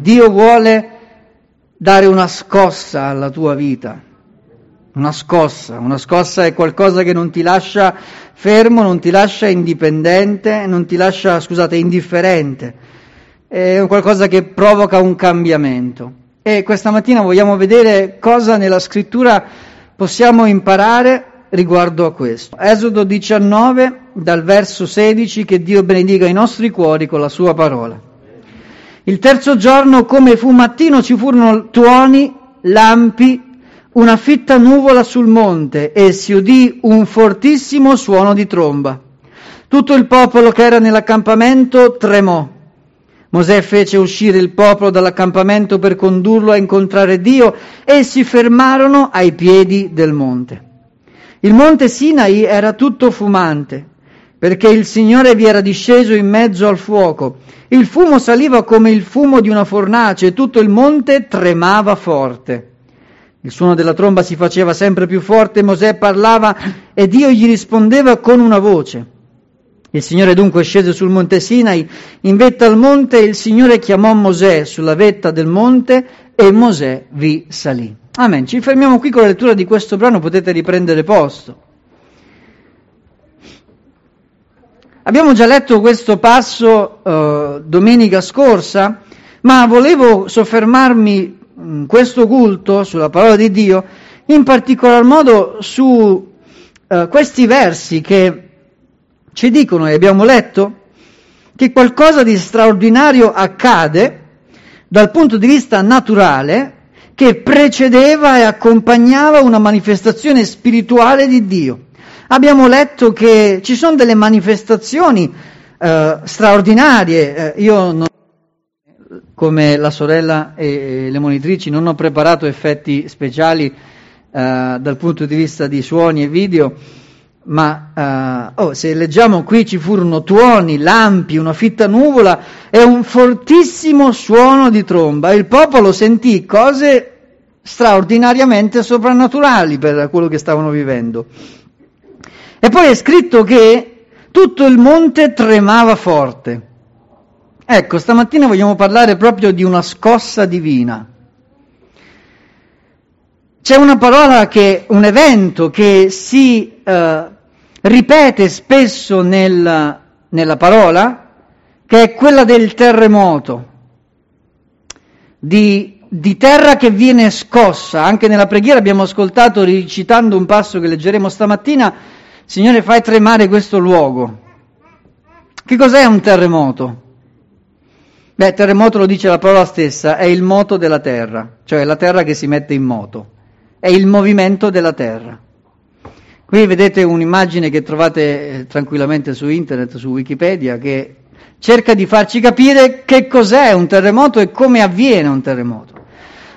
Dio vuole dare una scossa alla tua vita. Una scossa, una scossa è qualcosa che non ti lascia fermo, non ti lascia indipendente, non ti lascia, scusate, indifferente. È qualcosa che provoca un cambiamento. E questa mattina vogliamo vedere cosa nella scrittura possiamo imparare riguardo a questo. Esodo 19, dal verso 16, che Dio benedica i nostri cuori con la sua parola. Il terzo giorno, come fu mattino, ci furono tuoni, lampi, una fitta nuvola sul monte e si udì un fortissimo suono di tromba. Tutto il popolo che era nell'accampamento tremò. Mosè fece uscire il popolo dall'accampamento per condurlo a incontrare Dio e si fermarono ai piedi del monte. Il monte Sinai era tutto fumante perché il Signore vi era disceso in mezzo al fuoco. Il fumo saliva come il fumo di una fornace e tutto il monte tremava forte. Il suono della tromba si faceva sempre più forte, Mosè parlava e Dio gli rispondeva con una voce. Il Signore dunque scese sul monte Sinai, in vetta al monte, il Signore chiamò Mosè sulla vetta del monte e Mosè vi salì. Amen. Ci fermiamo qui con la lettura di questo brano, potete riprendere posto. Abbiamo già letto questo passo uh, domenica scorsa, ma volevo soffermarmi in questo culto sulla parola di Dio, in particolar modo su uh, questi versi che ci dicono, e abbiamo letto, che qualcosa di straordinario accade dal punto di vista naturale che precedeva e accompagnava una manifestazione spirituale di Dio abbiamo letto che ci sono delle manifestazioni eh, straordinarie. Eh, io non, come la sorella e le monitrici non ho preparato effetti speciali eh, dal punto di vista di suoni e video, ma uh, oh, se leggiamo qui ci furono tuoni, lampi, una fitta nuvola e un fortissimo suono di tromba. Il popolo sentì cose straordinariamente soprannaturali per quello che stavano vivendo. E poi è scritto che tutto il monte tremava forte. Ecco, stamattina vogliamo parlare proprio di una scossa divina. C'è una parola che, un evento che si eh, ripete spesso nel, nella parola, che è quella del terremoto, di, di terra che viene scossa. Anche nella preghiera abbiamo ascoltato, recitando un passo che leggeremo stamattina, Signore, fai tremare questo luogo. Che cos'è un terremoto? Beh, terremoto lo dice la parola stessa, è il moto della terra, cioè la terra che si mette in moto, è il movimento della terra. Qui vedete un'immagine che trovate eh, tranquillamente su internet, su Wikipedia, che cerca di farci capire che cos'è un terremoto e come avviene un terremoto.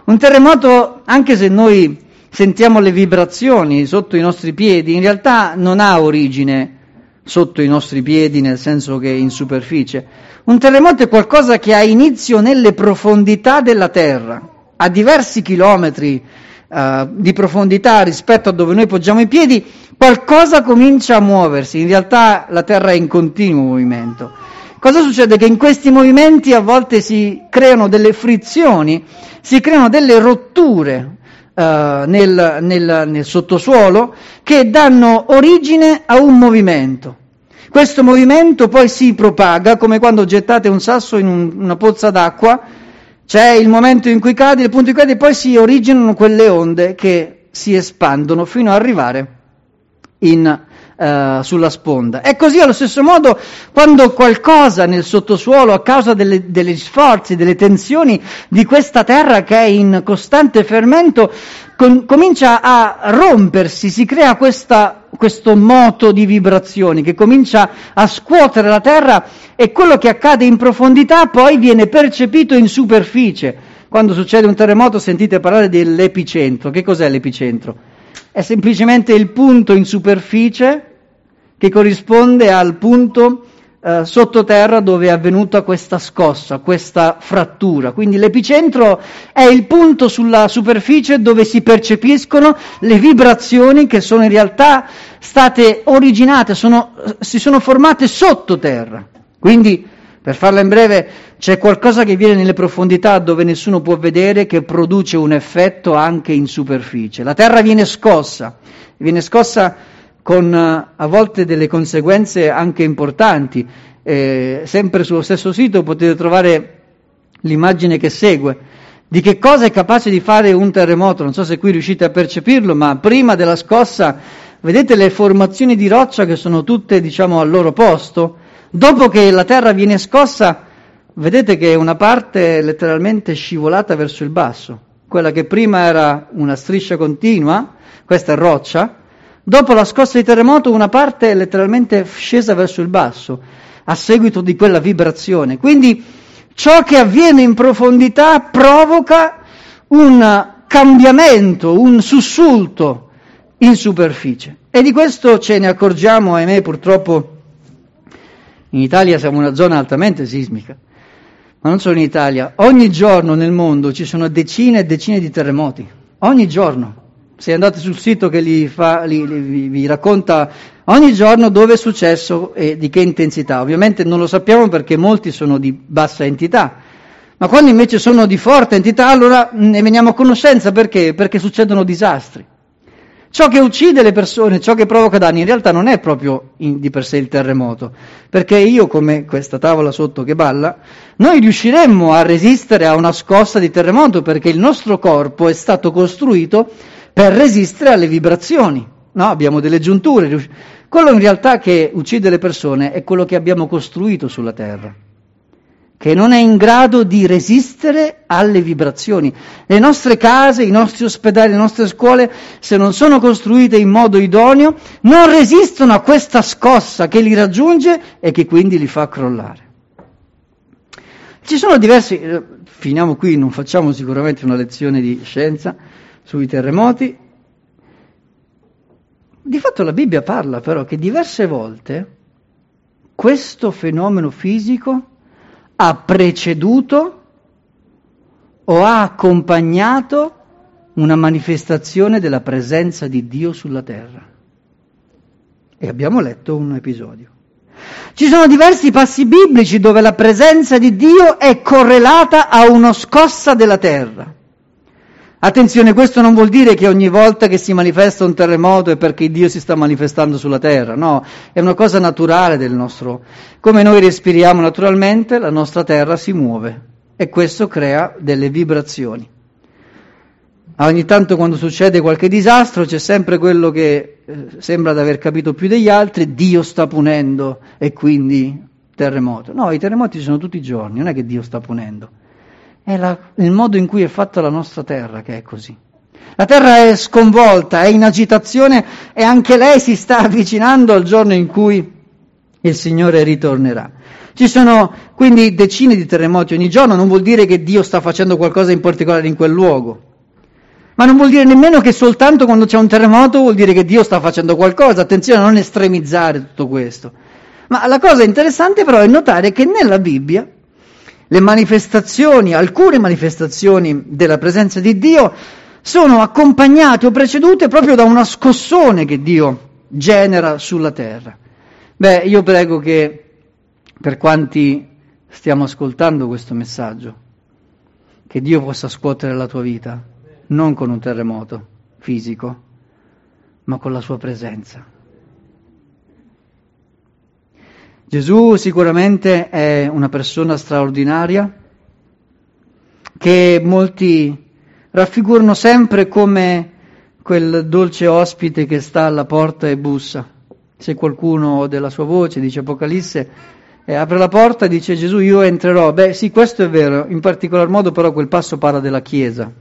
Un terremoto, anche se noi sentiamo le vibrazioni sotto i nostri piedi, in realtà non ha origine sotto i nostri piedi, nel senso che in superficie. Un terremoto è qualcosa che ha inizio nelle profondità della Terra, a diversi chilometri uh, di profondità rispetto a dove noi poggiamo i piedi, qualcosa comincia a muoversi, in realtà la Terra è in continuo movimento. Cosa succede? Che in questi movimenti a volte si creano delle frizioni, si creano delle rotture, uh, nel, nel, nel sottosuolo che danno origine a un movimento. Questo movimento poi si propaga come quando gettate un sasso in un, una pozza d'acqua, c'è il momento in cui cade, il punto in cui cade, e poi si originano quelle onde che si espandono fino ad arrivare in, uh, sulla sponda. E così allo stesso modo quando qualcosa nel sottosuolo, a causa delle, degli sforzi, delle tensioni di questa terra che è in costante fermento, con, comincia a rompersi, si crea questa, questo moto di vibrazioni che comincia a scuotere la terra e quello che accade in profondità poi viene percepito in superficie. Quando succede un terremoto sentite parlare dell'epicentro. Che cos'è l'epicentro? È semplicemente il punto in superficie che corrisponde al punto eh, sottoterra dove è avvenuta questa scossa, questa frattura. Quindi l'epicentro è il punto sulla superficie dove si percepiscono le vibrazioni che sono in realtà state originate, sono, si sono formate sottoterra. Quindi Per farla in breve, c'è qualcosa che viene nelle profondità dove nessuno può vedere che produce un effetto anche in superficie. La terra viene scossa, viene scossa con a volte delle conseguenze anche importanti. Eh, sempre sullo stesso sito potete trovare l'immagine che segue di che cosa è capace di fare un terremoto. Non so se qui riuscite a percepirlo, ma prima della scossa vedete le formazioni di roccia che sono tutte, diciamo, al loro posto. Dopo che la terra viene scossa, vedete che una parte è letteralmente scivolata verso il basso. Quella che prima era una striscia continua, questa è roccia, dopo la scossa di terremoto una parte è letteralmente scesa verso il basso, a seguito di quella vibrazione. Quindi ciò che avviene in profondità provoca un cambiamento, un sussulto in superficie. E di questo ce ne accorgiamo, ahimè, purtroppo in Italia siamo una zona altamente sismica, ma non solo in Italia. Ogni giorno nel mondo ci sono decine e decine di terremoti, ogni giorno. Se andate sul sito che li fa, li, li, vi racconta ogni giorno dove è successo e di che intensità. Ovviamente non lo sappiamo perché molti sono di bassa entità, ma quando invece sono di forte entità allora ne veniamo a conoscenza perché? Perché succedono disastri. Ciò che uccide le persone, ciò che provoca danni, in realtà non è proprio in, di per sé il terremoto, perché io, come questa tavola sotto che balla, noi riusciremmo a resistere a una scossa di terremoto perché il nostro corpo è stato costruito per resistere alle vibrazioni. No? Abbiamo delle giunture. Quello in realtà che uccide le persone è quello che abbiamo costruito sulla Terra che non è in grado di resistere alle vibrazioni. Le nostre case, i nostri ospedali, le nostre scuole, se non sono costruite in modo idoneo, non resistono a questa scossa che li raggiunge e che quindi li fa crollare. Ci sono diversi, eh, finiamo qui, non facciamo sicuramente una lezione di scienza sui terremoti. Di fatto la Bibbia parla però che diverse volte questo fenomeno fisico ha preceduto o ha accompagnato una manifestazione della presenza di Dio sulla terra. E abbiamo letto un episodio. Ci sono diversi passi biblici dove la presenza di Dio è correlata a una scossa della terra. Attenzione, questo non vuol dire che ogni volta che si manifesta un terremoto è perché Dio si sta manifestando sulla terra, no, è una cosa naturale del nostro. Come noi respiriamo naturalmente, la nostra terra si muove e questo crea delle vibrazioni. Ogni tanto quando succede qualche disastro c'è sempre quello che eh, sembra di aver capito più degli altri, Dio sta punendo e quindi terremoto. No, i terremoti ci sono tutti i giorni, non è che Dio sta punendo. È la, il modo in cui è fatta la nostra terra che è così. La terra è sconvolta, è in agitazione e anche lei si sta avvicinando al giorno in cui il Signore ritornerà. Ci sono quindi decine di terremoti ogni giorno, non vuol dire che Dio sta facendo qualcosa in particolare in quel luogo. Ma non vuol dire nemmeno che soltanto quando c'è un terremoto vuol dire che Dio sta facendo qualcosa. Attenzione a non estremizzare tutto questo. Ma la cosa interessante però è notare che nella Bibbia le manifestazioni, alcune manifestazioni della presenza di Dio sono accompagnate o precedute proprio da uno scossone che Dio genera sulla terra. Beh, io prego che per quanti stiamo ascoltando questo messaggio, che Dio possa scuotere la tua vita, non con un terremoto fisico, ma con la sua presenza. Gesù sicuramente è una persona straordinaria che molti raffigurano sempre come quel dolce ospite che sta alla porta e bussa. Se qualcuno della sua voce, dice Apocalisse, eh, apre la porta e dice Gesù io entrerò. Beh sì, questo è vero, in particolar modo però quel passo parla della Chiesa.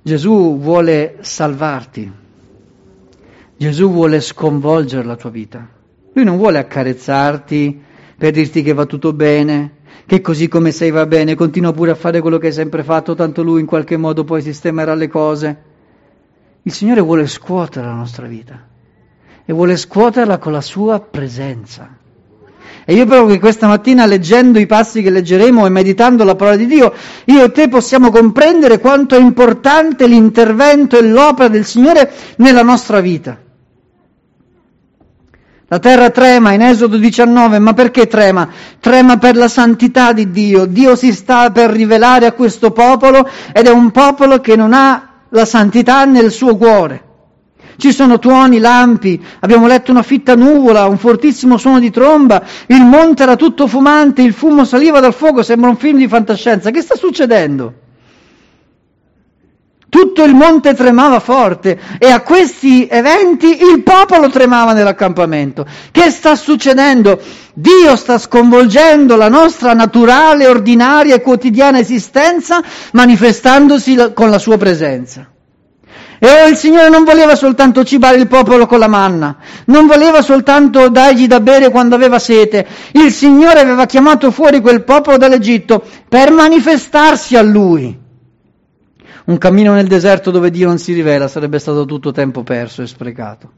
Gesù vuole salvarti, Gesù vuole sconvolgere la tua vita. Lui non vuole accarezzarti per dirti che va tutto bene, che così come sei va bene, continua pure a fare quello che hai sempre fatto, tanto lui in qualche modo poi sistemerà le cose. Il Signore vuole scuotere la nostra vita e vuole scuoterla con la sua presenza. E io spero che questa mattina, leggendo i passi che leggeremo e meditando la parola di Dio, io e te possiamo comprendere quanto è importante l'intervento e l'opera del Signore nella nostra vita. La terra trema in Esodo 19, ma perché trema? Trema per la santità di Dio. Dio si sta per rivelare a questo popolo ed è un popolo che non ha la santità nel suo cuore. Ci sono tuoni, lampi, abbiamo letto una fitta nuvola, un fortissimo suono di tromba, il monte era tutto fumante, il fumo saliva dal fuoco, sembra un film di fantascienza. Che sta succedendo? Tutto il monte tremava forte e a questi eventi il popolo tremava nell'accampamento. Che sta succedendo? Dio sta sconvolgendo la nostra naturale, ordinaria e quotidiana esistenza manifestandosi con la sua presenza. E il Signore non voleva soltanto cibare il popolo con la manna, non voleva soltanto dargli da bere quando aveva sete. Il Signore aveva chiamato fuori quel popolo dall'Egitto per manifestarsi a Lui. Un cammino nel deserto dove Dio non si rivela sarebbe stato tutto tempo perso e sprecato.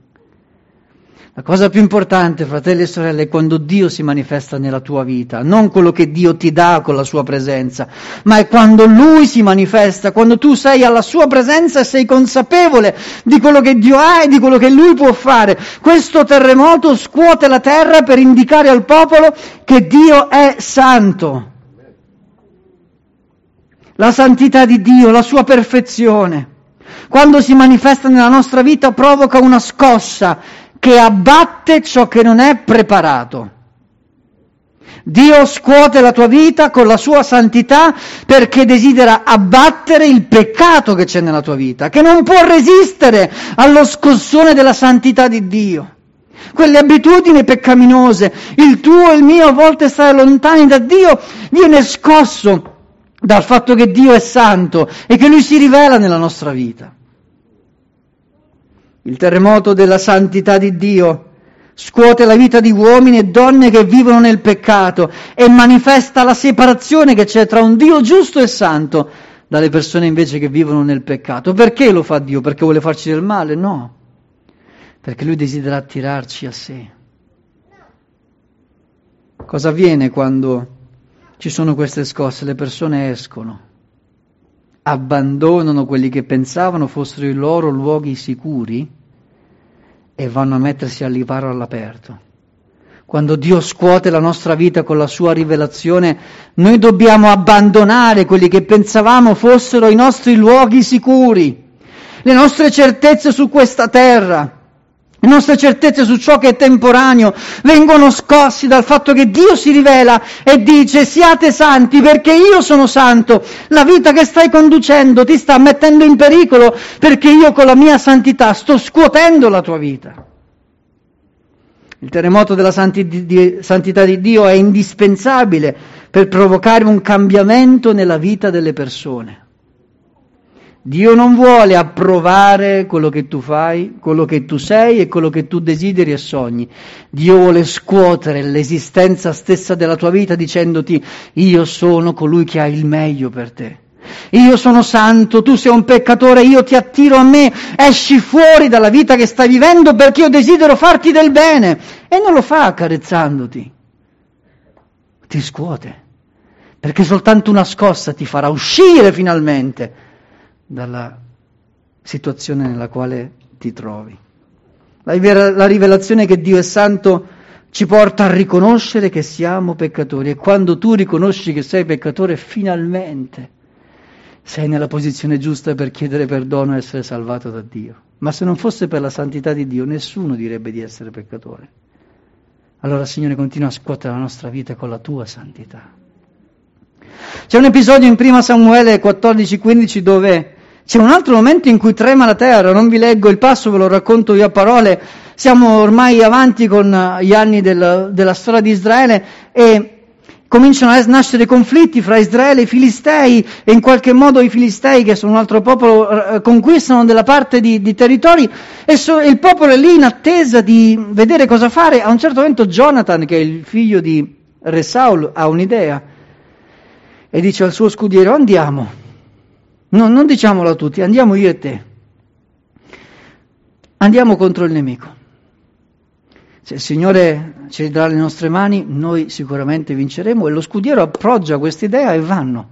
La cosa più importante, fratelli e sorelle, è quando Dio si manifesta nella tua vita, non quello che Dio ti dà con la sua presenza, ma è quando Lui si manifesta, quando tu sei alla sua presenza e sei consapevole di quello che Dio ha e di quello che Lui può fare. Questo terremoto scuote la terra per indicare al popolo che Dio è santo la santità di Dio, la sua perfezione, quando si manifesta nella nostra vita provoca una scossa che abbatte ciò che non è preparato. Dio scuote la tua vita con la sua santità perché desidera abbattere il peccato che c'è nella tua vita, che non può resistere allo scossone della santità di Dio. Quelle abitudini peccaminose, il tuo e il mio a volte stare lontani da Dio, viene scosso dal fatto che Dio è santo e che Lui si rivela nella nostra vita. Il terremoto della santità di Dio scuote la vita di uomini e donne che vivono nel peccato e manifesta la separazione che c'è tra un Dio giusto e santo dalle persone invece che vivono nel peccato. Perché lo fa Dio? Perché vuole farci del male? No, perché Lui desidera attirarci a sé. Cosa avviene quando ci sono queste scosse, le persone escono, abbandonano quelli che pensavano fossero i loro luoghi sicuri e vanno a mettersi al riparo all'aperto. Quando Dio scuote la nostra vita con la sua rivelazione, noi dobbiamo abbandonare quelli che pensavamo fossero i nostri luoghi sicuri, le nostre certezze su questa terra le nostre certezze su ciò che è temporaneo vengono scossi dal fatto che Dio si rivela e dice siate santi perché io sono santo. La vita che stai conducendo ti sta mettendo in pericolo perché io con la mia santità sto scuotendo la tua vita. Il terremoto della santità di Dio è indispensabile per provocare un cambiamento nella vita delle persone. Dio non vuole approvare quello che tu fai, quello che tu sei e quello che tu desideri e sogni. Dio vuole scuotere l'esistenza stessa della tua vita dicendoti io sono colui che ha il meglio per te. Io sono santo, tu sei un peccatore, io ti attiro a me, esci fuori dalla vita che stai vivendo perché io desidero farti del bene. E non lo fa accarezzandoti, ti scuote, perché soltanto una scossa ti farà uscire finalmente dalla situazione nella quale ti trovi. La, la rivelazione che Dio è santo ci porta a riconoscere che siamo peccatori e quando tu riconosci che sei peccatore finalmente sei nella posizione giusta per chiedere perdono e essere salvato da Dio. Ma se non fosse per la santità di Dio nessuno direbbe di essere peccatore. Allora Signore continua a scuotere la nostra vita con la tua santità. C'è un episodio in 1 Samuele 14-15 dove c'è un altro momento in cui trema la terra, non vi leggo il passo, ve lo racconto io a parole. Siamo ormai avanti con eh, gli anni del, della storia di Israele e cominciano a nascere conflitti fra Israele e i Filistei e in qualche modo i Filistei, che sono un altro popolo, conquistano della parte di, di territori e so, il popolo è lì in attesa di vedere cosa fare. A un certo momento Jonathan, che è il figlio di Re Saul, ha un'idea e dice al suo scudiero andiamo No, non diciamolo a tutti, andiamo io e te. Andiamo contro il nemico. Se il Signore ci darà le nostre mani, noi sicuramente vinceremo e lo scudiero appoggia questa idea e vanno.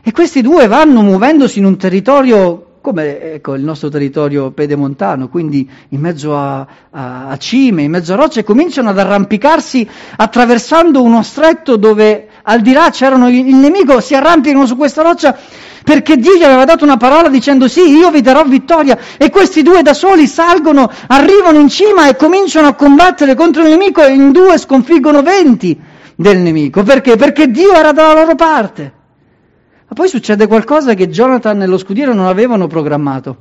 E questi due vanno muovendosi in un territorio come ecco, il nostro territorio pedemontano, quindi in mezzo a, a, a cime, in mezzo a rocce, cominciano ad arrampicarsi attraversando uno stretto dove al di là c'erano il, nemico, si arrampicano su questa roccia perché Dio gli aveva dato una parola dicendo sì, io vi darò vittoria e questi due da soli salgono, arrivano in cima e cominciano a combattere contro il nemico e in due sconfiggono venti del nemico. Perché? Perché Dio era dalla loro parte. Ma poi succede qualcosa che Jonathan e lo scudiero non avevano programmato,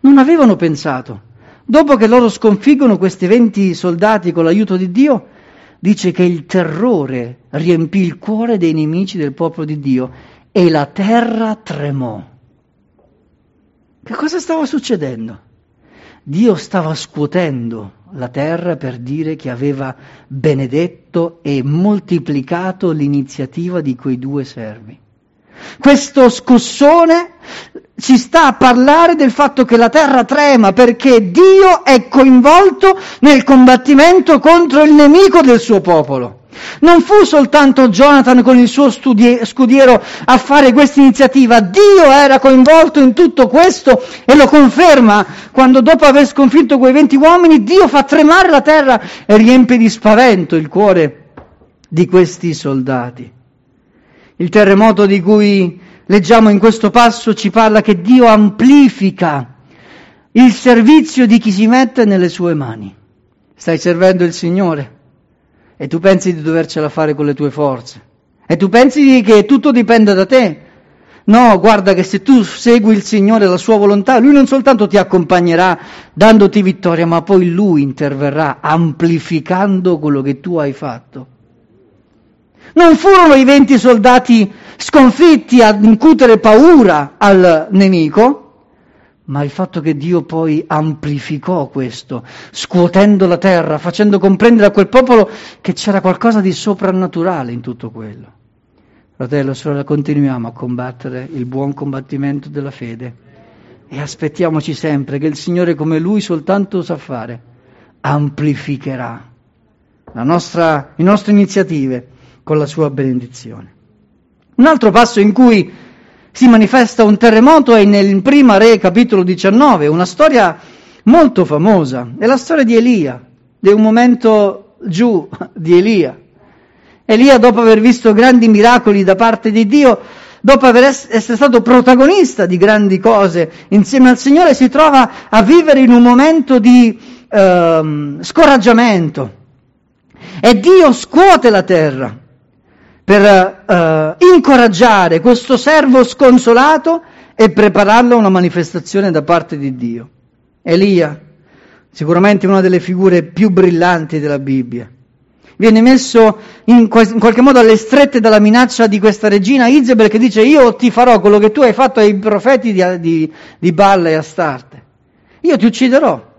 non avevano pensato. Dopo che loro sconfiggono questi venti soldati con l'aiuto di Dio, dice che il terrore riempì il cuore dei nemici del popolo di Dio e la terra tremò. Che cosa stava succedendo? Dio stava scuotendo la terra per dire che aveva benedetto e moltiplicato l'iniziativa di quei due servi. Questo scossone ci sta a parlare del fatto che la terra trema perché Dio è coinvolto nel combattimento contro il nemico del suo popolo. Non fu soltanto Jonathan con il suo studi- scudiero a fare questa iniziativa, Dio era coinvolto in tutto questo e lo conferma quando dopo aver sconfitto quei venti uomini Dio fa tremare la terra e riempie di spavento il cuore di questi soldati. Il terremoto di cui leggiamo in questo passo ci parla che Dio amplifica il servizio di chi si mette nelle sue mani. Stai servendo il Signore? e tu pensi di dovercela fare con le tue forze e tu pensi che tutto dipenda da te. No, guarda che se tu segui il Signore e la sua volontà, Lui non soltanto ti accompagnerà dandoti vittoria, ma poi Lui interverrà amplificando quello che tu hai fatto. Non furono i venti soldati sconfitti ad incutere paura al nemico, ma il fatto che Dio poi amplificò questo, scuotendo la terra, facendo comprendere a quel popolo che c'era qualcosa di soprannaturale in tutto quello. Fratello, sorella, continuiamo a combattere il buon combattimento della fede e aspettiamoci sempre che il Signore, come Lui soltanto sa fare, amplificherà nostra, le nostre iniziative con la sua benedizione. Un altro passo in cui si manifesta un terremoto è nel Prima Re capitolo 19, una storia molto famosa, è la storia di Elia, di un momento giù di Elia. Elia dopo aver visto grandi miracoli da parte di Dio, dopo aver essere stato protagonista di grandi cose insieme al Signore, si trova a vivere in un momento di ehm, scoraggiamento. E Dio scuote la terra per uh, incoraggiare questo servo sconsolato e prepararlo a una manifestazione da parte di Dio. Elia, sicuramente una delle figure più brillanti della Bibbia, viene messo in, in, qualche modo alle strette dalla minaccia di questa regina Izebel che dice io ti farò quello che tu hai fatto ai profeti di, di, di Balla e Astarte. Io ti ucciderò.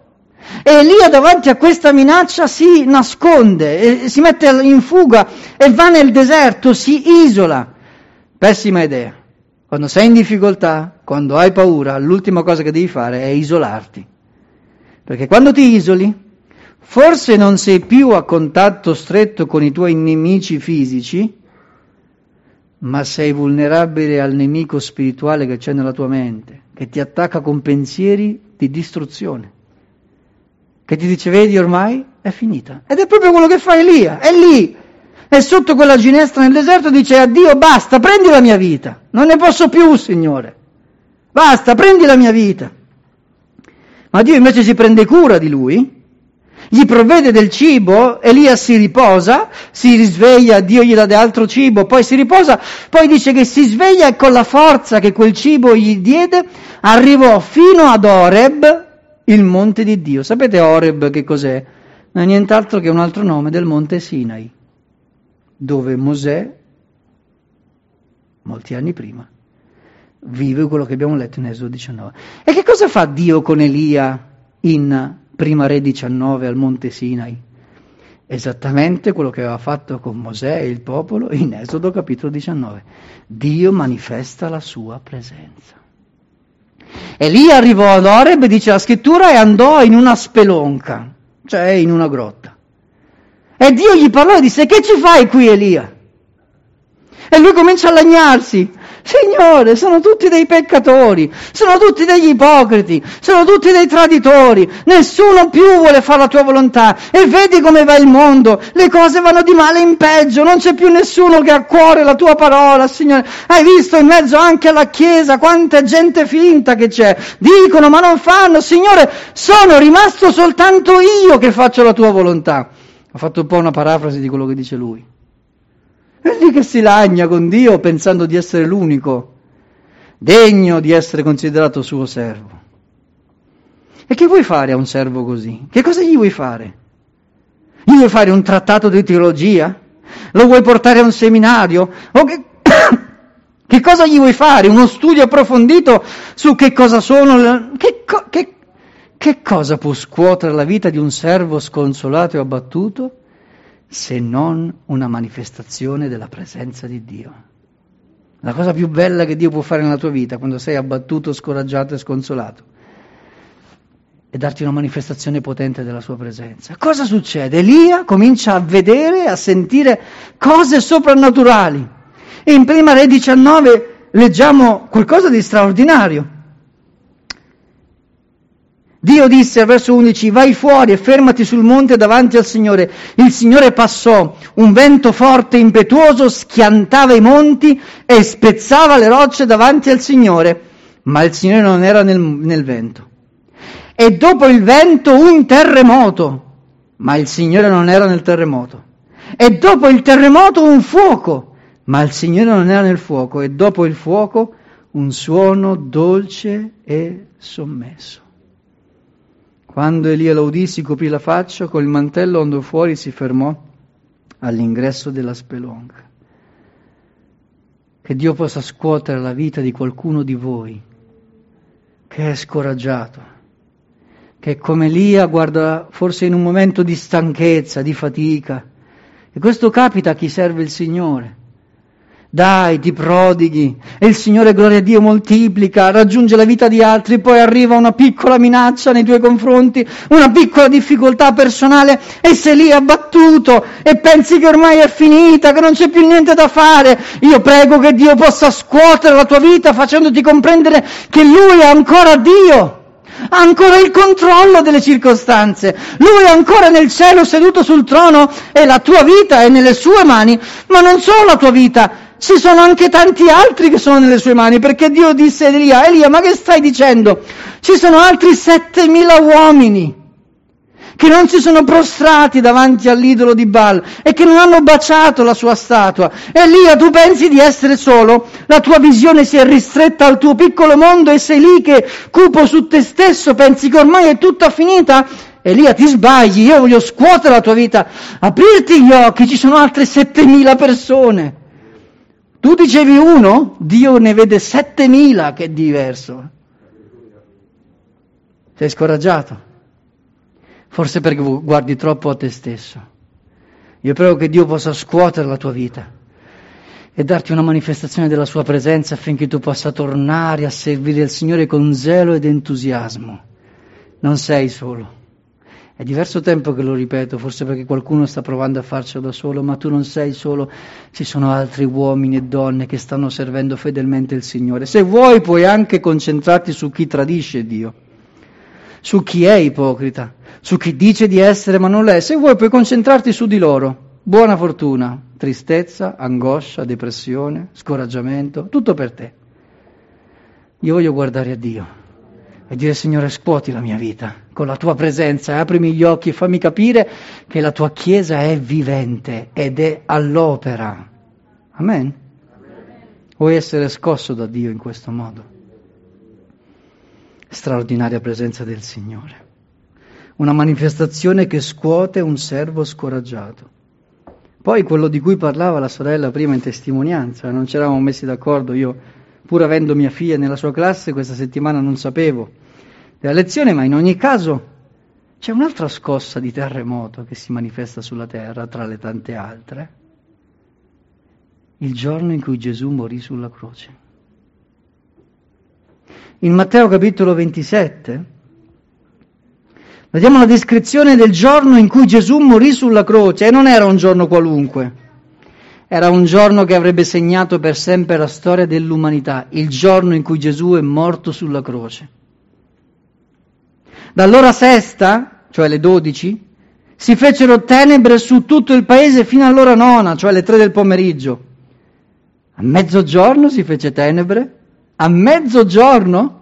E Elia davanti a questa minaccia si nasconde, si mette in fuga e va nel deserto, si isola. Pessima idea. Quando sei in difficoltà, quando hai paura, l'ultima cosa che devi fare è isolarti. Perché quando ti isoli, forse non sei più a contatto stretto con i tuoi nemici fisici, ma sei vulnerabile al nemico spirituale che c'è nella tua mente, che ti attacca con pensieri di distruzione che ti dice vedi ormai è finita. Ed è proprio quello che fa Elia, è lì, è sotto quella ginestra nel deserto, dice addio, basta, prendi la mia vita, non ne posso più, Signore, basta, prendi la mia vita. Ma Dio invece si prende cura di lui, gli provvede del cibo, Elia si riposa, si risveglia, Dio gli dà altro cibo, poi si riposa, poi dice che si sveglia e con la forza che quel cibo gli diede arrivò fino ad Oreb, il monte di Dio. Sapete Oreb che cos'è? Non è nient'altro che un altro nome del monte Sinai, dove Mosè, molti anni prima, vive quello che abbiamo letto in Esodo 19. E che cosa fa Dio con Elia in Prima Re 19 al monte Sinai? Esattamente quello che aveva fatto con Mosè e il popolo in Esodo capitolo 19. Dio manifesta la sua presenza. E lì arrivò ad Oreb, dice la scrittura, e andò in una spelonca, cioè in una grotta. E Dio gli parlò e disse, che ci fai qui Elia? E lui comincia a lagnarsi, Signore, sono tutti dei peccatori, sono tutti degli ipocriti, sono tutti dei traditori, nessuno più vuole fare la tua volontà e vedi come va il mondo, le cose vanno di male in peggio, non c'è più nessuno che ha a cuore la tua parola, Signore. Hai visto in mezzo anche alla Chiesa quanta gente finta che c'è, dicono ma non fanno, Signore, sono rimasto soltanto io che faccio la tua volontà. Ho fatto un po' una parafrasi di quello che dice lui. Lì che si lagna con Dio pensando di essere l'unico, degno di essere considerato suo servo. E che vuoi fare a un servo così? Che cosa gli vuoi fare? Gli vuoi fare un trattato di teologia? Lo vuoi portare a un seminario? O che, che cosa gli vuoi fare? Uno studio approfondito su che cosa sono? Che, che, che cosa può scuotere la vita di un servo sconsolato e abbattuto se non una manifestazione della presenza di Dio? La cosa più bella che Dio può fare nella tua vita quando sei abbattuto, scoraggiato e sconsolato è darti una manifestazione potente della sua presenza. Cosa succede? Elia comincia a vedere, a sentire cose soprannaturali. E in prima Re 19 leggiamo qualcosa di straordinario. Dio disse al verso 11, vai fuori e fermati sul monte davanti al Signore. Il Signore passò, un vento forte e impetuoso schiantava i monti e spezzava le rocce davanti al Signore, ma il Signore non era nel, nel vento. E dopo il vento un terremoto, ma il Signore non era nel terremoto. E dopo il terremoto un fuoco, ma il Signore non era nel fuoco. E dopo il fuoco un suono dolce e sommesso. Quando Elia lo udì si coprì la faccia, col mantello andò fuori e si fermò all'ingresso della spelonca. Che Dio possa scuotere la vita di qualcuno di voi che è scoraggiato, che come Elia guarda forse in un momento di stanchezza, di fatica. E questo capita a chi serve il Signore dai, ti prodighi e il Signore, gloria a Dio, moltiplica, raggiunge la vita di altri, poi arriva una piccola minaccia nei tuoi confronti, una piccola difficoltà personale e sei lì abbattuto e pensi che ormai è finita, che non c'è più niente da fare. Io prego che Dio possa scuotere la tua vita facendoti comprendere che Lui è ancora Dio ha ancora il controllo delle circostanze, lui è ancora nel cielo seduto sul trono e la tua vita è nelle sue mani, ma non solo la tua vita, ci sono anche tanti altri che sono nelle sue mani, perché Dio disse a Elia, Elia, ma che stai dicendo? Ci sono altri settemila uomini che non si sono prostrati davanti all'idolo di Baal e che non hanno baciato la sua statua. Elia, tu pensi di essere solo? La tua visione si è ristretta al tuo piccolo mondo e sei lì che cupo su te stesso, pensi che ormai è tutta finita? Elia, ti sbagli, io voglio scuotere la tua vita, aprirti gli occhi, ci sono altre settemila persone. Tu dicevi uno, Dio ne vede settemila che è diverso. Sei scoraggiato? Forse perché guardi troppo a te stesso. Io prego che Dio possa scuotere la tua vita e darti una manifestazione della sua presenza affinché tu possa tornare a servire il Signore con zelo ed entusiasmo. Non sei solo. È diverso tempo che lo ripeto, forse perché qualcuno sta provando a farcelo da solo, ma tu non sei solo, ci sono altri uomini e donne che stanno servendo fedelmente il Signore. Se vuoi puoi anche concentrarti su chi tradisce Dio, su chi è ipocrita, su chi dice di essere ma non lo è. Se vuoi puoi concentrarti su di loro. Buona fortuna, tristezza, angoscia, depressione, scoraggiamento, tutto per te. Io voglio guardare a Dio e dire Signore scuoti la mia vita con la tua presenza, aprimi gli occhi e fammi capire che la tua Chiesa è vivente ed è all'opera. Amen? Vuoi essere scosso da Dio in questo modo? Straordinaria presenza del Signore. Una manifestazione che scuote un servo scoraggiato. Poi quello di cui parlava la sorella prima in testimonianza, non ci eravamo messi d'accordo, io pur avendo mia figlia nella sua classe, questa settimana non sapevo della lezione, ma in ogni caso c'è un'altra scossa di terremoto che si manifesta sulla terra, tra le tante altre, il giorno in cui Gesù morì sulla croce. In Matteo capitolo 27 vediamo la descrizione del giorno in cui Gesù morì sulla croce e non era un giorno qualunque era un giorno che avrebbe segnato per sempre la storia dell'umanità, il giorno in cui Gesù è morto sulla croce. Dall'ora sesta, cioè le dodici, si fecero tenebre su tutto il paese fino all'ora nona, cioè le tre del pomeriggio. A mezzogiorno si fece tenebre? A mezzogiorno?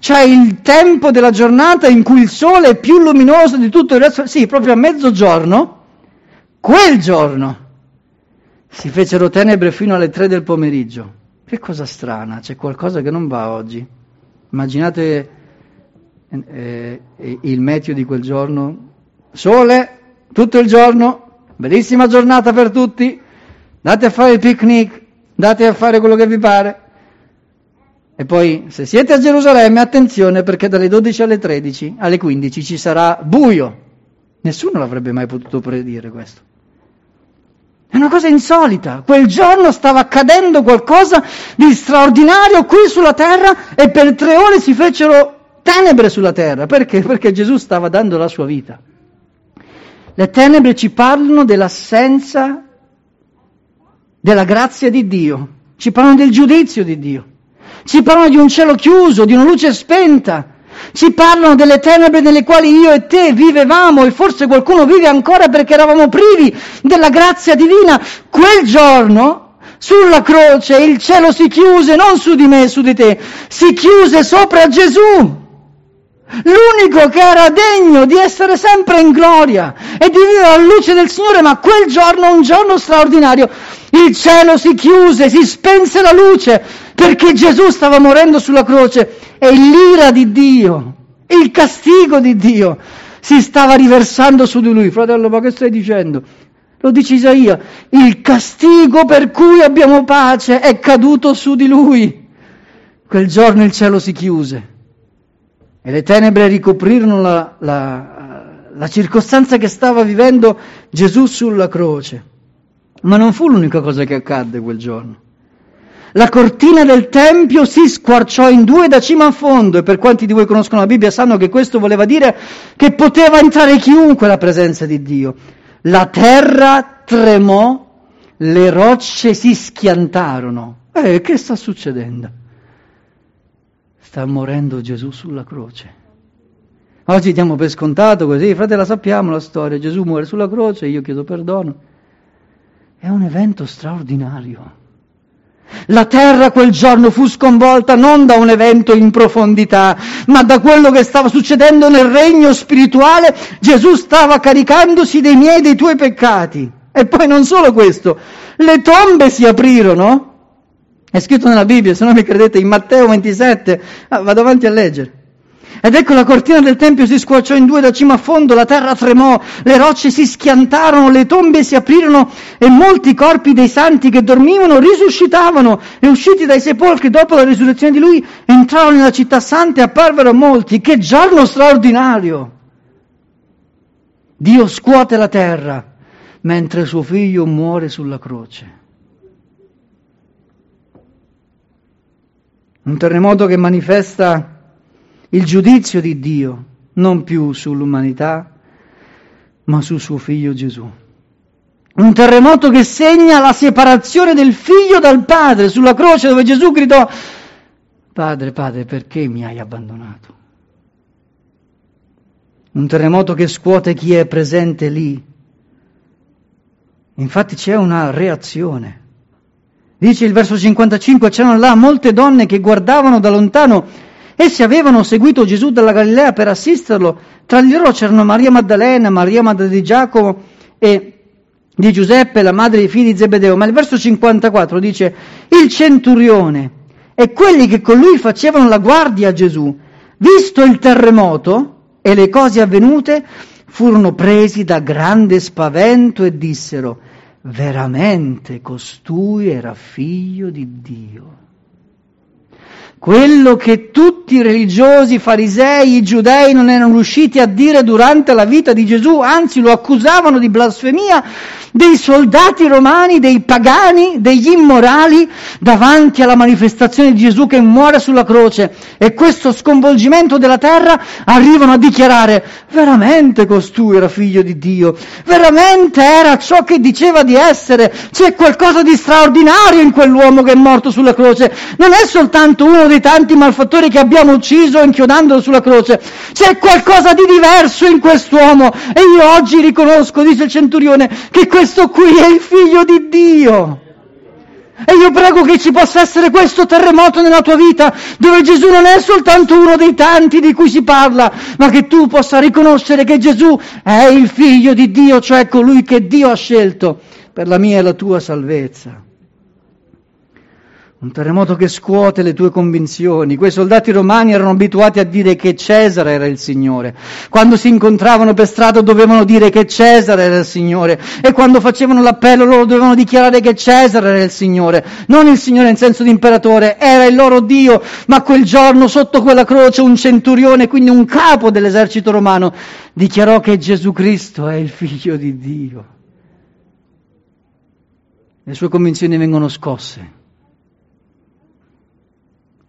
Cioè il tempo della giornata in cui il sole è più luminoso di tutto il resto? Sì, proprio a mezzogiorno. Quel giorno si fecero tenebre fino alle tre del pomeriggio. Che cosa strana, c'è qualcosa che non va oggi. Immaginate eh, eh, il meteo di quel giorno. Sole tutto il giorno, bellissima giornata per tutti, andate a fare il picnic, andate a fare quello che vi pare. E poi, se siete a Gerusalemme, attenzione perché dalle 12 alle 13, alle 15 ci sarà buio. Nessuno l'avrebbe mai potuto predire questo. È una cosa insolita. Quel giorno stava accadendo qualcosa di straordinario qui sulla terra e per tre ore si fecero tenebre sulla terra. Perché? Perché Gesù stava dando la sua vita. Le tenebre ci parlano dell'assenza della grazia di Dio, ci parlano del giudizio di Dio, ci parlano di un cielo chiuso, di una luce spenta, ci parlano delle tenebre nelle quali io e te vivevamo e forse qualcuno vive ancora perché eravamo privi della grazia divina. Quel giorno sulla croce il cielo si chiuse non su di me su di te, si chiuse sopra Gesù. L'unico che era degno di essere sempre in gloria e di vivere alla luce del Signore, ma quel giorno, un giorno straordinario, il cielo si chiuse, si spense la luce perché Gesù stava morendo sulla croce e l'ira di Dio, il castigo di Dio si stava riversando su di lui. Fratello, ma che stai dicendo? Lo dice Isaia, il castigo per cui abbiamo pace è caduto su di lui. Quel giorno il cielo si chiuse e le tenebre ricoprirono la, la, la circostanza che stava vivendo Gesù sulla croce. Ma non fu l'unica cosa che accadde quel giorno. La cortina del Tempio si squarciò in due da cima a fondo e per quanti di voi conoscono la Bibbia sanno che questo voleva dire che poteva entrare chiunque alla presenza di Dio. La terra tremò, le rocce si schiantarono. Eh, che sta succedendo? Sta morendo Gesù sulla croce. Oggi diamo per scontato così, frate la sappiamo la storia, Gesù muore sulla croce, io chiedo perdono. È un evento straordinario. La terra quel giorno fu sconvolta non da un evento in profondità, ma da quello che stava succedendo nel regno spirituale. Gesù stava caricandosi dei miei e dei tuoi peccati. E poi non solo questo, le tombe si aprirono. È scritto nella Bibbia, se non mi credete, in Matteo 27, ah, vado avanti a leggere. Ed ecco la cortina del Tempio si squarciò in due da cima a fondo, la terra tremò, le rocce si schiantarono, le tombe si aprirono e molti corpi dei santi che dormivano risuscitavano e usciti dai sepolcri dopo la risurrezione di lui entrarono nella città santa e apparvero molti. Che giorno straordinario! Dio scuote la terra mentre suo figlio muore sulla croce. Un terremoto che manifesta il giudizio di Dio, non più sull'umanità, ma su suo figlio Gesù. Un terremoto che segna la separazione del figlio dal padre sulla croce dove Gesù gridò, Padre, Padre, perché mi hai abbandonato? Un terremoto che scuote chi è presente lì. Infatti c'è una reazione. Dice il verso 55, c'erano là molte donne che guardavano da lontano Essi avevano seguito Gesù dalla Galilea per assisterlo. Tra di loro c'erano Maria Maddalena, Maria Madre di Giacomo e di Giuseppe, la madre dei figli di Zebedeo. Ma il verso 54 dice, il centurione e quelli che con lui facevano la guardia a Gesù, visto il terremoto e le cose avvenute, furono presi da grande spavento e dissero, veramente costui era figlio di Dio. Quello che tutti i religiosi, i farisei, i giudei non erano riusciti a dire durante la vita di Gesù, anzi lo accusavano di blasfemia, dei soldati romani, dei pagani, degli immorali davanti alla manifestazione di Gesù che muore sulla croce. E questo sconvolgimento della terra arrivano a dichiarare veramente costui era figlio di Dio, veramente era ciò che diceva di essere, c'è qualcosa di straordinario in quell'uomo che è morto sulla croce, non è soltanto uno dei tanti malfattori che abbiamo ucciso inchiodandolo sulla croce, c'è qualcosa di diverso in quest'uomo e io oggi riconosco, dice il centurione, che questo qui è il figlio di Dio. E io prego che ci possa essere questo terremoto nella tua vita, dove Gesù non è soltanto uno dei tanti di cui si parla, ma che tu possa riconoscere che Gesù è il figlio di Dio, cioè colui che Dio ha scelto per la mia e la tua salvezza. Un terremoto che scuote le tue convinzioni. Quei soldati romani erano abituati a dire che Cesare era il Signore. Quando si incontravano per strada dovevano dire che Cesare era il Signore. E quando facevano l'appello loro dovevano dichiarare che Cesare era il Signore. Non il Signore in senso di imperatore, era il loro Dio. Ma quel giorno sotto quella croce un centurione, quindi un capo dell'esercito romano, dichiarò che Gesù Cristo è il figlio di Dio. Le sue convinzioni vengono scosse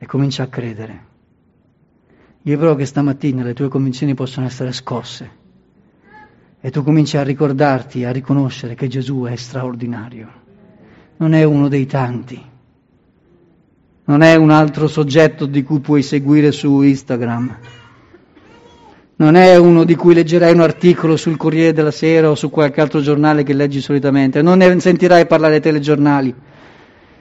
e comincia a credere. Io prego che stamattina le tue convinzioni possano essere scosse. E tu cominci a ricordarti, a riconoscere che Gesù è straordinario. Non è uno dei tanti, non è un altro soggetto di cui puoi seguire su Instagram, non è uno di cui leggerai un articolo sul Corriere della Sera o su qualche altro giornale che leggi solitamente, non ne sentirai parlare ai telegiornali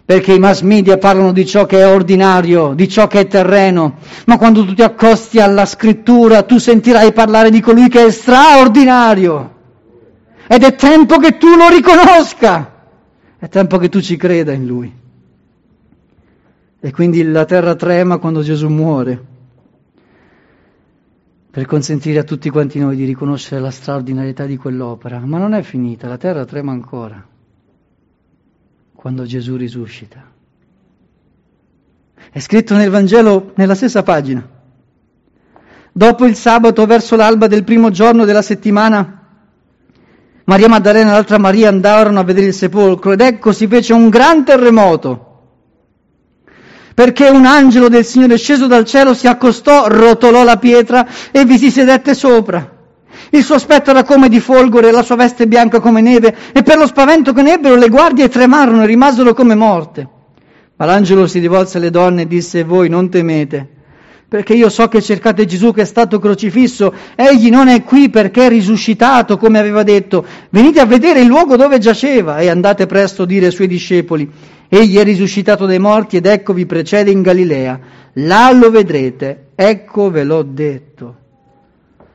perché i mass media parlano di ciò che è ordinario, di ciò che è terreno, ma quando tu ti accosti alla scrittura tu sentirai parlare di colui che è straordinario. Ed è tempo che tu lo riconosca, è tempo che tu ci creda in lui. E quindi la terra trema quando Gesù muore, per consentire a tutti quanti noi di riconoscere la straordinarietà di quell'opera. Ma non è finita, la terra trema ancora quando Gesù risuscita. È scritto nel Vangelo nella stessa pagina. Dopo il sabato, verso l'alba del primo giorno della settimana, Maria Maddalena e l'altra Maria andarono a vedere il sepolcro ed ecco si fece un gran terremoto perché un angelo del Signore sceso dal cielo si accostò, rotolò la pietra e vi si sedette sopra. Il suo aspetto era come di folgore, la sua veste bianca come neve, e per lo spavento che ne ebbero le guardie tremarono e rimasero come morte. Ma l'angelo si rivolse alle donne e disse: Voi non temete, perché io so che cercate Gesù che è stato crocifisso, egli non è qui perché è risuscitato, come aveva detto. Venite a vedere il luogo dove giaceva e andate presto a dire ai suoi discepoli: Egli è risuscitato dai morti ed ecco vi precede in Galilea. Là lo vedrete, ecco ve l'ho detto.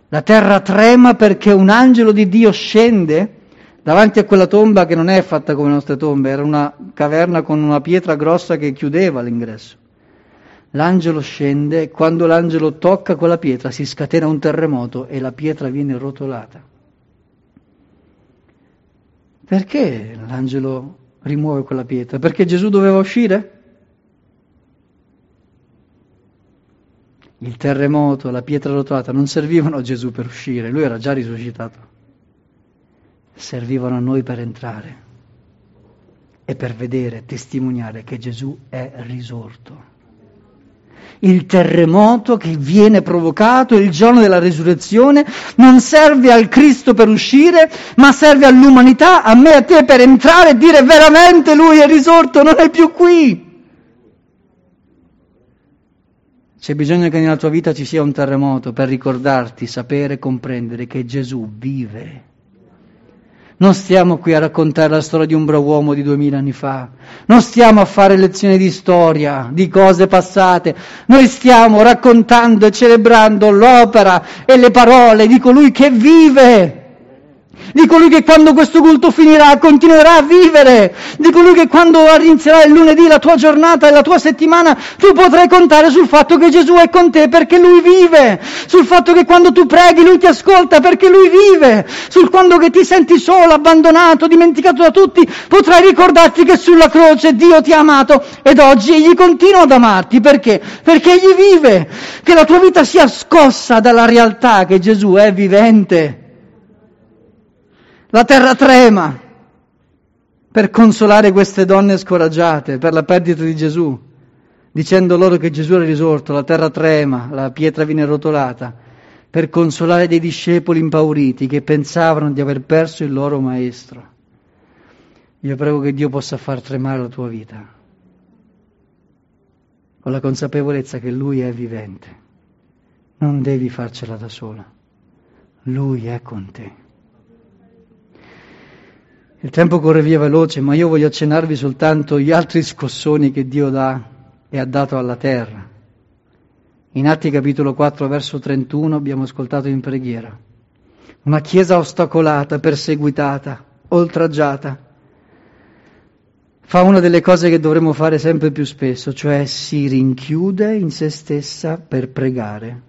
La terra trema perché un angelo di Dio scende davanti a quella tomba che non è fatta come le nostre tombe, era una caverna con una pietra grossa che chiudeva l'ingresso. L'angelo scende e quando l'angelo tocca quella pietra si scatena un terremoto e la pietra viene rotolata. Perché l'angelo rimuove quella pietra? Perché Gesù doveva uscire? Il terremoto, la pietra rotolata non servivano a Gesù per uscire, lui era già risuscitato, servivano a noi per entrare e per vedere, testimoniare che Gesù è risorto. Il terremoto che viene provocato il giorno della resurrezione non serve al Cristo per uscire, ma serve all'umanità, a me e a te per entrare e dire veramente lui è risorto, non è più qui. C'è bisogno che nella tua vita ci sia un terremoto per ricordarti, sapere, comprendere che Gesù vive. Non stiamo qui a raccontare la storia di un bravo uomo di duemila anni fa, non stiamo a fare lezioni di storia, di cose passate, noi stiamo raccontando e celebrando l'opera e le parole di colui che vive, di colui che quando questo culto finirà continuerà a vivere, di colui che quando inizierà il lunedì la tua giornata e la tua settimana tu potrai contare sul fatto che Gesù è con te perché lui vive, sul fatto che quando tu preghi lui ti ascolta perché lui vive, sul quando che ti senti solo, abbandonato, dimenticato da tutti, potrai ricordarti che sulla croce Dio ti ha amato ed oggi egli continua ad amarti. Perché? Perché egli vive, che la tua vita sia scossa dalla realtà che Gesù è vivente. La terra trema per consolare queste donne scoraggiate per la perdita di Gesù, dicendo loro che Gesù era risorto, la terra trema, la pietra viene rotolata, per consolare dei discepoli impauriti che pensavano di aver perso il loro maestro. Io prego che Dio possa far tremare la tua vita, con la consapevolezza che Lui è vivente. Non devi farcela da sola, Lui è con te. Il tempo corre via veloce, ma io voglio accennarvi soltanto gli altri scossoni che Dio dà e ha dato alla terra. In Atti capitolo 4, verso 31 abbiamo ascoltato in preghiera. Una chiesa ostacolata, perseguitata, oltraggiata, fa una delle cose che dovremmo fare sempre più spesso, cioè si rinchiude in se stessa per pregare.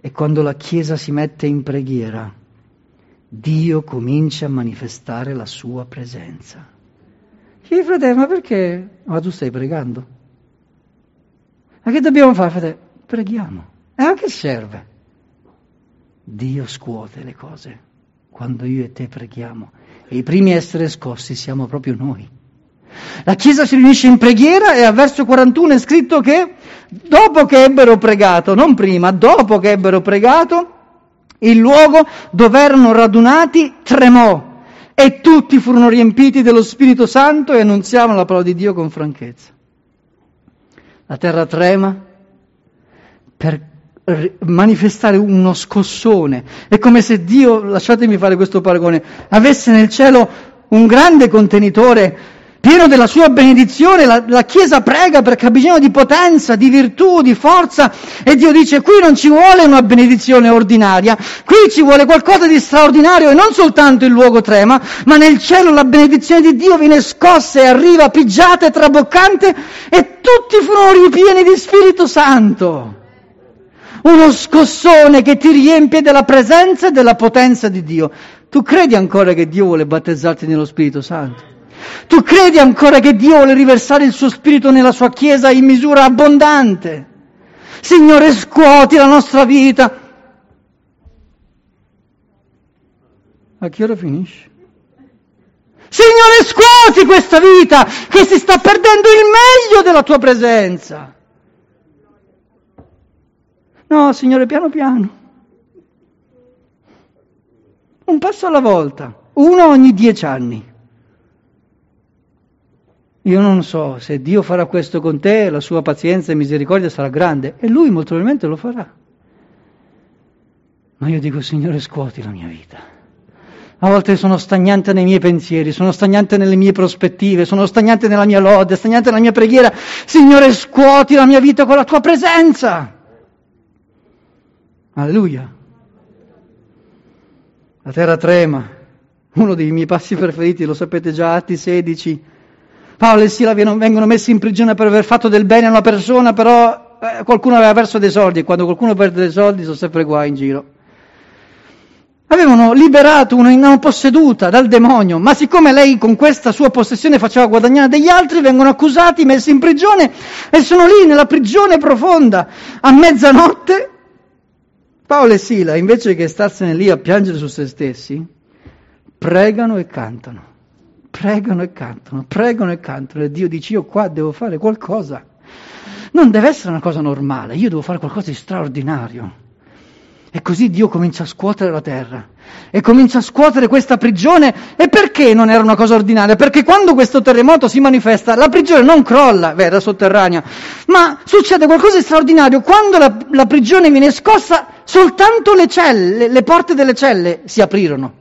E quando la chiesa si mette in preghiera, Dio comincia a manifestare la sua presenza. Sì, fratello, ma perché? Ma tu stai pregando? Ma che dobbiamo fare, fratello? Preghiamo. E a che serve? Dio scuote le cose quando io e te preghiamo. E i primi a essere scossi siamo proprio noi. La Chiesa si riunisce in preghiera e al verso 41 è scritto che dopo che ebbero pregato, non prima, dopo che ebbero pregato, il luogo dove erano radunati tremò e tutti furono riempiti dello Spirito Santo e annunziavano la parola di Dio con franchezza. La terra trema per manifestare uno scossone. È come se Dio, lasciatemi fare questo paragone, avesse nel cielo un grande contenitore pieno della sua benedizione, la, la, Chiesa prega perché ha bisogno di potenza, di virtù, di forza e Dio dice qui non ci vuole una benedizione ordinaria, qui ci vuole qualcosa di straordinario e non soltanto il luogo trema, ma nel cielo la benedizione di Dio viene scossa e arriva pigiata e traboccante e tutti furono ripieni di Spirito Santo. Uno scossone che ti riempie della presenza e della potenza di Dio. Tu credi ancora che Dio vuole battezzarti nello Spirito Santo? Tu credi ancora che Dio vuole riversare il suo spirito nella sua Chiesa in misura abbondante? Signore, scuoti la nostra vita. A che ora finisce? Signore, scuoti questa vita che si sta perdendo il meglio della tua presenza. No, Signore, piano piano. Un passo alla volta, uno ogni dieci anni. Io non so se Dio farà questo con te, la sua pazienza e misericordia sarà grande e lui molto probabilmente lo farà. Ma io dico, Signore, scuoti la mia vita. A volte sono stagnante nei miei pensieri, sono stagnante nelle mie prospettive, sono stagnante nella mia lode, stagnante nella mia preghiera. Signore, scuoti la mia vita con la tua presenza. Alleluia. La terra trema. Uno dei miei passi preferiti, lo sapete già, Atti 16 Paolo e Sila vengono messi in prigione per aver fatto del bene a una persona, però eh, qualcuno aveva perso dei soldi e quando qualcuno perde dei soldi sono sempre guai in giro. Avevano liberato una posseduta dal demonio, ma siccome lei con questa sua possessione faceva guadagnare degli altri, vengono accusati, messi in prigione e sono lì nella prigione profonda. A mezzanotte Paolo e Sila, invece che starsene lì a piangere su se stessi, pregano e cantano pregano e cantano, pregano e cantano e Dio dice io qua devo fare qualcosa. Non deve essere una cosa normale, io devo fare qualcosa di straordinario. E così Dio comincia a scuotere la terra e comincia a scuotere questa prigione. E perché non era una cosa ordinaria? Perché quando questo terremoto si manifesta, la prigione non crolla, beh, era sotterranea, ma succede qualcosa di straordinario. Quando la, la prigione viene scossa, soltanto le celle, le porte delle celle si aprirono.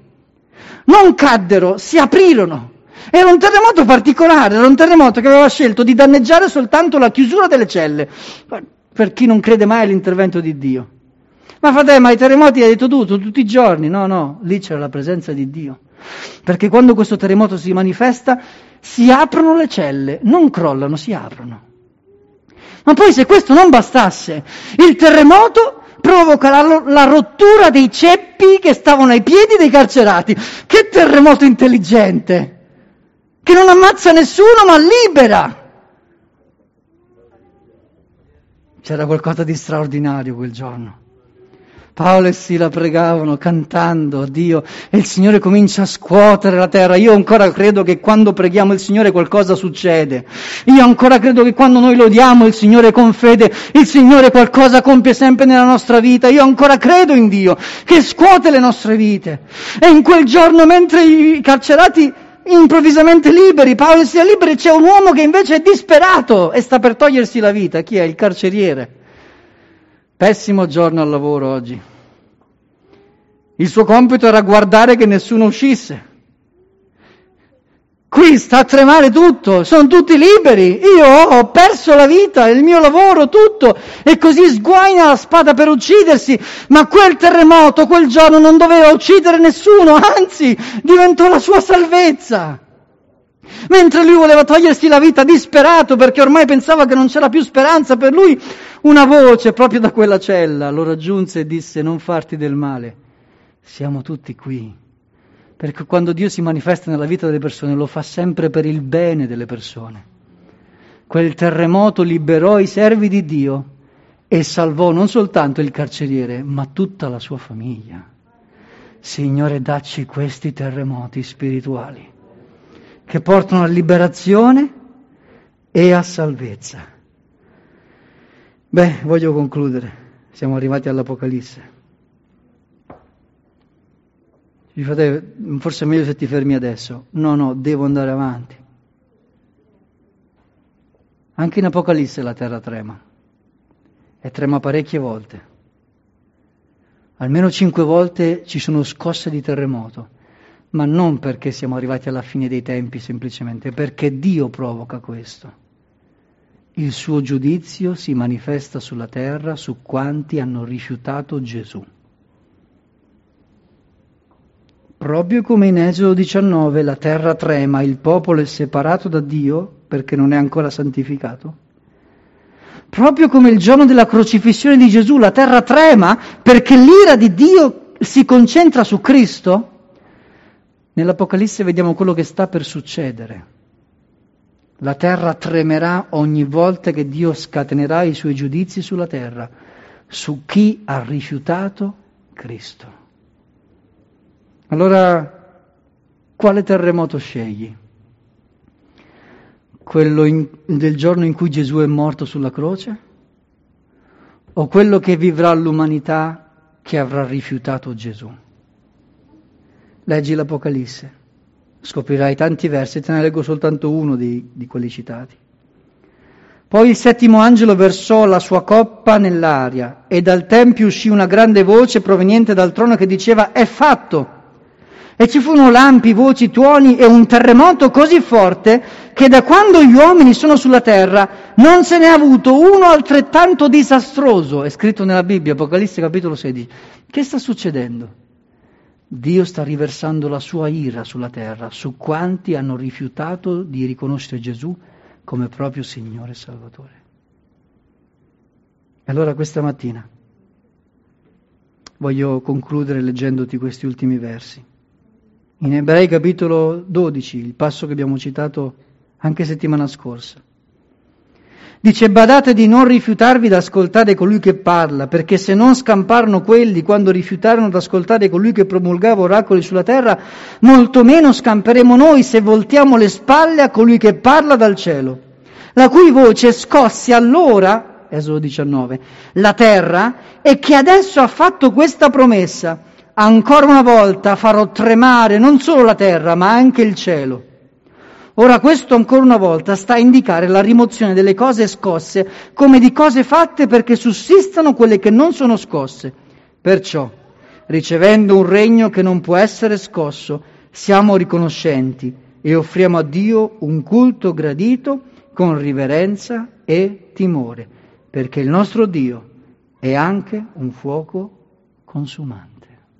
Non caddero, si aprirono. Era un terremoto particolare, era un terremoto che aveva scelto di danneggiare soltanto la chiusura delle celle, per chi non crede mai all'intervento di Dio. Ma fratello, ma i terremoti hai detto tu, tutti i giorni? No, no, lì c'era la presenza di Dio. Perché quando questo terremoto si manifesta, si aprono le celle, non crollano, si aprono. Ma poi se questo non bastasse, il terremoto provoca la, la, rottura dei ceppi che stavano ai piedi dei carcerati. Che terremoto intelligente! Che non ammazza nessuno ma libera! C'era qualcosa di straordinario quel giorno. Paolo e Sila pregavano cantando a Dio e il Signore comincia a scuotere la terra. Io ancora credo che quando preghiamo il Signore qualcosa succede. Io ancora credo che quando noi lodiamo il Signore con fede, il Signore qualcosa compie sempre nella nostra vita. Io ancora credo in Dio che scuote le nostre vite. E in quel giorno mentre i carcerati improvvisamente liberi, Paolo Sila liberi, c'è un uomo che invece è disperato e sta per togliersi la vita. Chi è? Il carceriere. Pessimo giorno al lavoro oggi. Il suo compito era guardare che nessuno uscisse. Qui sta a tremare tutto, sono tutti liberi, io ho perso la vita, il mio lavoro, tutto, e così sguaina la spada per uccidersi, ma quel terremoto quel giorno non doveva uccidere nessuno, anzi diventò la sua salvezza. Mentre lui voleva togliersi la vita disperato perché ormai pensava che non c'era più speranza per lui, una voce proprio da quella cella lo raggiunse e disse non farti del male, siamo tutti qui. Perché quando Dio si manifesta nella vita delle persone lo fa sempre per il bene delle persone. Quel terremoto liberò i servi di Dio e salvò non soltanto il carceriere, ma tutta la sua famiglia. Signore, dacci questi terremoti spirituali che portano a liberazione e a salvezza. Beh, voglio concludere. Siamo arrivati all'Apocalisse. Fratello, forse è meglio se ti fermi adesso. No, no, devo andare avanti. Anche in Apocalisse la terra trema. E trema parecchie volte. Almeno cinque volte ci sono scosse di terremoto ma non perché siamo arrivati alla fine dei tempi semplicemente, perché Dio provoca questo. Il suo giudizio si manifesta sulla terra su quanti hanno rifiutato Gesù. Proprio come in Esodo 19 la terra trema, il popolo è separato da Dio perché non è ancora santificato, proprio come il giorno della crocifissione di Gesù la terra trema perché l'ira di Dio si concentra su Cristo, Nell'Apocalisse vediamo quello che sta per succedere. La terra tremerà ogni volta che Dio scatenerà i suoi giudizi sulla terra, su chi ha rifiutato Cristo. Allora, quale terremoto scegli? Quello in, del giorno in cui Gesù è morto sulla croce? O quello che vivrà l'umanità che avrà rifiutato Gesù? Leggi l'Apocalisse, scoprirai tanti versi, te ne leggo soltanto uno di, di quelli citati. Poi il settimo angelo versò la sua coppa nell'aria e dal tempio uscì una grande voce proveniente dal trono che diceva è fatto. E ci furono lampi, voci, tuoni e un terremoto così forte che da quando gli uomini sono sulla terra non se n'è avuto uno altrettanto disastroso. È scritto nella Bibbia, Apocalisse capitolo 16. Che sta succedendo? Dio sta riversando la sua ira sulla terra su quanti hanno rifiutato di riconoscere Gesù come proprio Signore e Salvatore. E allora questa mattina voglio concludere leggendoti questi ultimi versi. In Ebrei capitolo 12, il passo che abbiamo citato anche settimana scorsa. Dice badate di non rifiutarvi ad ascoltare colui che parla, perché se non scamparono quelli quando rifiutarono ad ascoltare colui che promulgava oracoli sulla terra, molto meno scamperemo noi se voltiamo le spalle a colui che parla dal cielo, la cui voce scosse allora, Esodo 19, la terra e che adesso ha fatto questa promessa, ancora una volta farò tremare non solo la terra ma anche il cielo. Ora questo ancora una volta sta a indicare la rimozione delle cose scosse come di cose fatte perché sussistano quelle che non sono scosse. Perciò, ricevendo un regno che non può essere scosso, siamo riconoscenti e offriamo a Dio un culto gradito con riverenza e timore, perché il nostro Dio è anche un fuoco consumando.